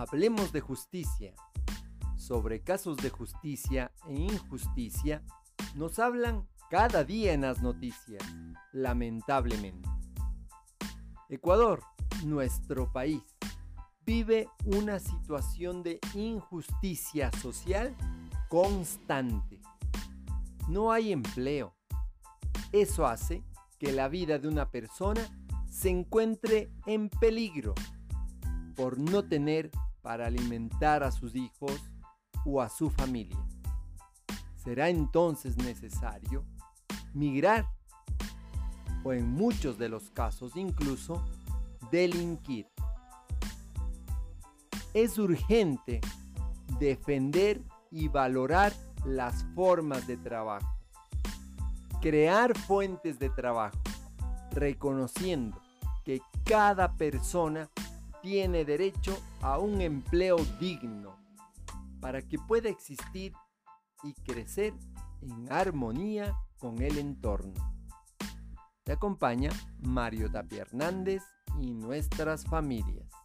Hablemos de justicia. Sobre casos de justicia e injusticia nos hablan cada día en las noticias, lamentablemente. Ecuador, nuestro país, vive una situación de injusticia social constante. No hay empleo. Eso hace que la vida de una persona se encuentre en peligro por no tener para alimentar a sus hijos o a su familia. Será entonces necesario migrar o en muchos de los casos incluso delinquir. Es urgente defender y valorar las formas de trabajo. Crear fuentes de trabajo, reconociendo que cada persona tiene derecho a un empleo digno para que pueda existir y crecer en armonía con el entorno. Te acompaña Mario Tapia Hernández y nuestras familias.